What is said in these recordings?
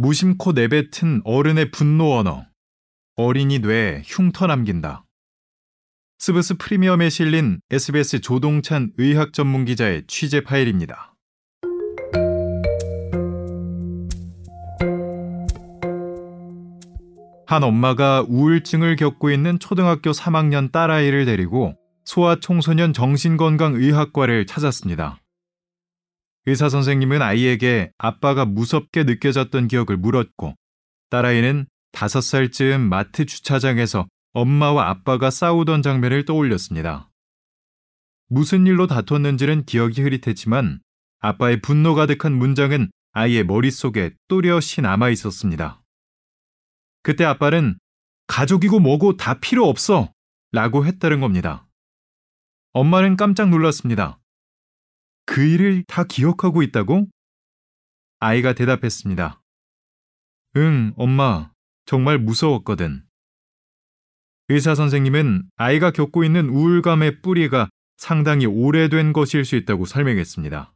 무심코 내뱉은 어른의 분노 언어. 어린이 뇌에 흉터 남긴다. 스브스 프리미엄에 실린 SBS 조동찬 의학 전문 기자의 취재 파일입니다. 한 엄마가 우울증을 겪고 있는 초등학교 3학년 딸아이를 데리고 소아청소년 정신건강의학과를 찾았습니다. 의사 선생님은 아이에게 아빠가 무섭게 느껴졌던 기억을 물었고 딸아이는 5살쯤 마트 주차장에서 엄마와 아빠가 싸우던 장면을 떠올렸습니다. 무슨 일로 다퉜는지는 기억이 흐릿했지만 아빠의 분노 가득한 문장은 아이의 머릿속에 또렷이 남아 있었습니다. 그때 아빠는 가족이고 뭐고 다 필요 없어 라고 했다는 겁니다. 엄마는 깜짝 놀랐습니다. 그 일을 다 기억하고 있다고? 아이가 대답했습니다. 응, 엄마. 정말 무서웠거든. 의사 선생님은 아이가 겪고 있는 우울감의 뿌리가 상당히 오래된 것일 수 있다고 설명했습니다.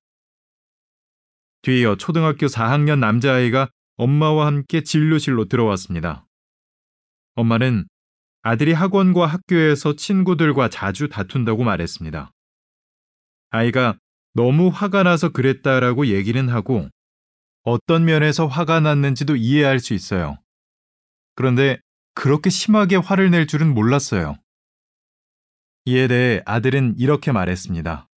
뒤이어 초등학교 4학년 남자아이가 엄마와 함께 진료실로 들어왔습니다. 엄마는 아들이 학원과 학교에서 친구들과 자주 다툰다고 말했습니다. 아이가 너무 화가 나서 그랬다라고 얘기는 하고 어떤 면에서 화가 났는지도 이해할 수 있어요. 그런데 그렇게 심하게 화를 낼 줄은 몰랐어요. 이에 대해 아들은 이렇게 말했습니다.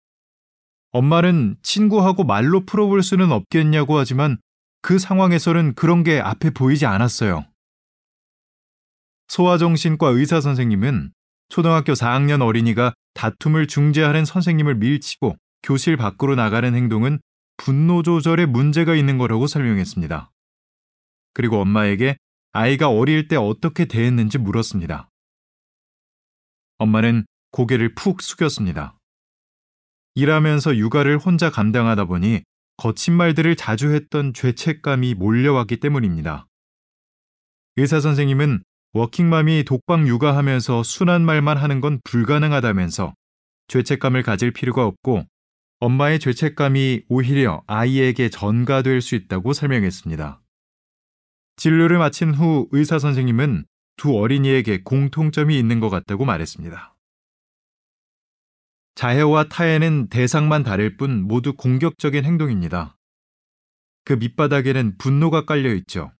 엄마는 친구하고 말로 풀어볼 수는 없겠냐고 하지만 그 상황에서는 그런 게 앞에 보이지 않았어요. 소아정신과 의사 선생님은 초등학교 4학년 어린이가 다툼을 중재하는 선생님을 밀치고 교실 밖으로 나가는 행동은 분노 조절에 문제가 있는 거라고 설명했습니다. 그리고 엄마에게 아이가 어릴 때 어떻게 대했는지 물었습니다. 엄마는 고개를 푹 숙였습니다. 일하면서 육아를 혼자 감당하다 보니 거친 말들을 자주 했던 죄책감이 몰려왔기 때문입니다. 의사 선생님은 워킹맘이 독방 육아하면서 순한 말만 하는 건 불가능하다면서 죄책감을 가질 필요가 없고 엄마의 죄책감이 오히려 아이에게 전가될 수 있다고 설명했습니다. 진료를 마친 후 의사 선생님은 두 어린이에게 공통점이 있는 것 같다고 말했습니다. 자해와 타해는 대상만 다를 뿐 모두 공격적인 행동입니다. 그 밑바닥에는 분노가 깔려 있죠.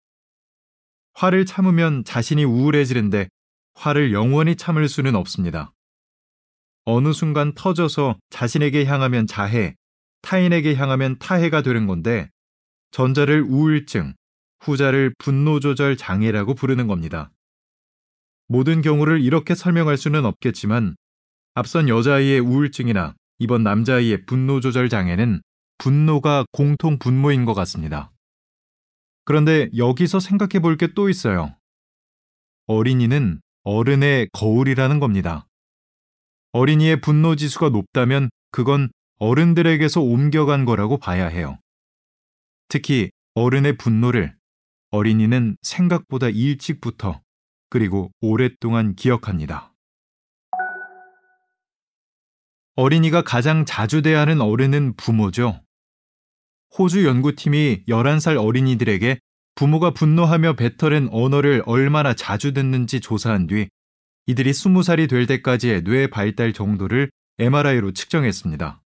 화를 참으면 자신이 우울해지는데 화를 영원히 참을 수는 없습니다. 어느 순간 터져서 자신에게 향하면 자해, 타인에게 향하면 타해가 되는 건데 전자를 우울증, 후자를 분노조절 장애라고 부르는 겁니다. 모든 경우를 이렇게 설명할 수는 없겠지만 앞선 여자아이의 우울증이나 이번 남자아이의 분노조절 장애는 분노가 공통 분모인 것 같습니다. 그런데 여기서 생각해 볼 게 또 있어요. 어린이는 어른의 거울이라는 겁니다. 어린이의 분노 지수가 높다면 그건 어른들에게서 옮겨간 거라고 봐야 해요. 특히 어른의 분노를 어린이는 생각보다 일찍부터 그리고 오랫동안 기억합니다. 어린이가 가장 자주 대하는 어른은 부모죠. 호주 연구팀이 11살 어린이들에게 부모가 분노하며 뱉어낸 언어를 얼마나 자주 듣는지 조사한 뒤 이들이 20살이 될 때까지의 뇌 발달 정도를 MRI로 측정했습니다.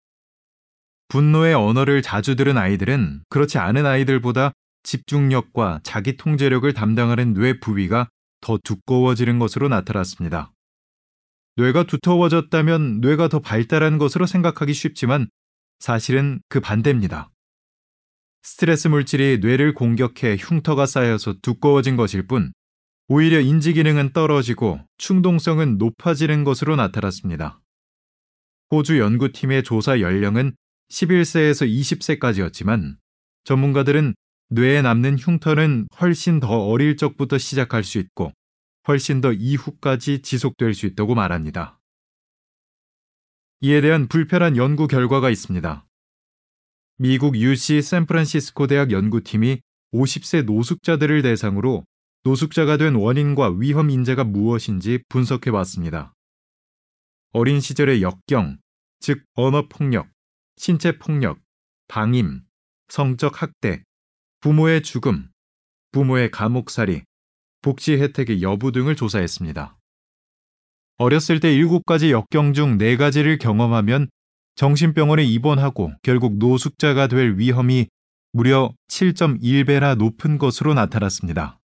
분노의 언어를 자주 들은 아이들은 그렇지 않은 아이들보다 집중력과 자기 통제력을 담당하는 뇌 부위가 더 두꺼워지는 것으로 나타났습니다. 뇌가 두터워졌다면 뇌가 더 발달한 것으로 생각하기 쉽지만 사실은 그 반대입니다. 스트레스 물질이 뇌를 공격해 흉터가 쌓여서 두꺼워진 것일 뿐 오히려 인지 기능은 떨어지고 충동성은 높아지는 것으로 나타났습니다. 호주 연구팀의 조사 연령은 11세에서 20세까지였지만 전문가들은 뇌에 남는 흉터는 훨씬 더 어릴 적부터 시작할 수 있고 훨씬 더 이후까지 지속될 수 있다고 말합니다. 이에 대한 불편한 연구 결과가 있습니다. 미국 UC 샌프란시스코 대학 연구팀이 50세 노숙자들을 대상으로 노숙자가 된 원인과 위험 인자가 무엇인지 분석해 봤습니다. 어린 시절의 역경, 즉 언어 폭력, 신체 폭력, 방임, 성적 학대, 부모의 죽음, 부모의 감옥살이, 복지 혜택의 여부 등을 조사했습니다. 어렸을 때 7가지 역경 중 4가지를 경험하면 정신병원에 입원하고 결국 노숙자가 될 위험이 무려 7.1배나 높은 것으로 나타났습니다.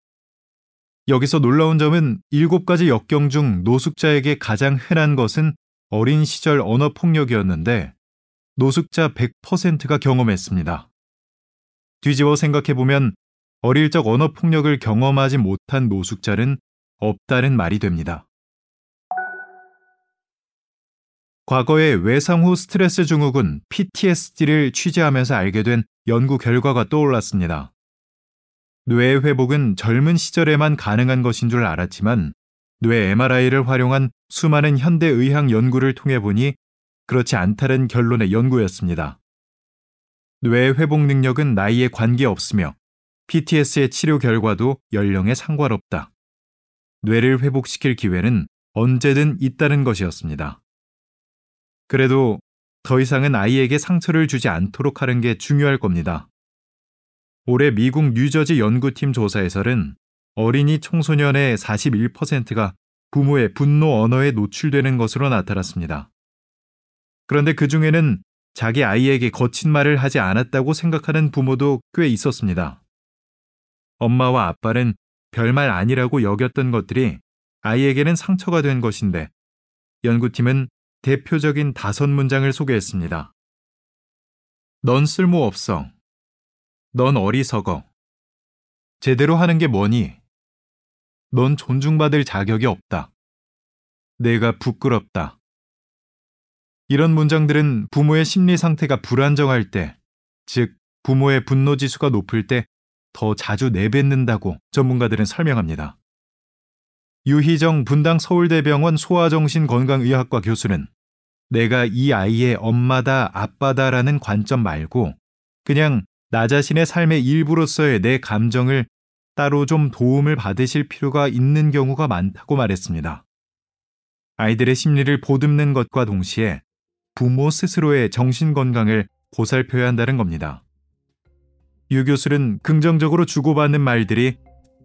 여기서 놀라운 점은 7가지 역경 중 노숙자에게 가장 흔한 것은 어린 시절 언어 폭력이었는데 노숙자 100%가 경험했습니다. 뒤집어 생각해보면 어릴 적 언어 폭력을 경험하지 못한 노숙자는 없다는 말이 됩니다. 과거의 외상 후 스트레스 증후군 PTSD를 취재하면서 알게 된 연구 결과가 떠올랐습니다. 뇌 회복은 젊은 시절에만 가능한 것인 줄 알았지만 뇌 MRI를 활용한 수많은 현대 의학 연구를 통해 보니 그렇지 않다는 결론의 연구였습니다. 뇌 회복 능력은 나이에 관계없으며 PTS의 치료 결과도 연령에 상관없다. 뇌를 회복시킬 기회는 언제든 있다는 것이었습니다. 그래도 더 이상은 아이에게 상처를 주지 않도록 하는 게 중요할 겁니다. 올해 미국 뉴저지 연구팀 조사에서는 어린이 청소년의 41%가 부모의 분노 언어에 노출되는 것으로 나타났습니다. 그런데 그 중에는 자기 아이에게 거친 말을 하지 않았다고 생각하는 부모도 꽤 있었습니다. 엄마와 아빠는 별말 아니라고 여겼던 것들이 아이에게는 상처가 된 것인데 연구팀은 대표적인 다섯 문장을 소개했습니다. 넌 쓸모없어. 넌 어리석어. 제대로 하는 게 뭐니? 넌 존중받을 자격이 없다. 내가 부끄럽다. 이런 문장들은 부모의 심리 상태가 불안정할 때, 즉, 부모의 분노 지수가 높을 때 더 자주 내뱉는다고 전문가들은 설명합니다. 유희정 분당 서울대병원 소아정신건강의학과 교수는 내가 이 아이의 엄마다 아빠다라는 관점 말고 그냥 나 자신의 삶의 일부로서의 내 감정을 따로 좀 도움을 받으실 필요가 있는 경우가 많다고 말했습니다. 아이들의 심리를 보듬는 것과 동시에 부모 스스로의 정신 건강을 보살펴야 한다는 겁니다. 유 교수는 긍정적으로 주고받는 말들이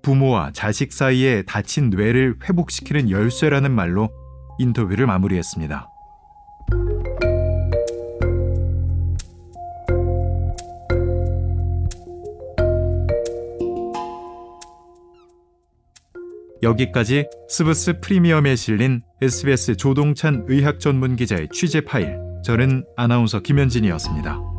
부모와 자식 사이에 다친 뇌를 회복시키는 열쇠라는 말로 인터뷰를 마무리했습니다. 여기까지 스브스 프리미엄에 실린 SBS 조동찬 의학 전문 기자의 취재 파일. 저는 아나운서 김현진이었습니다.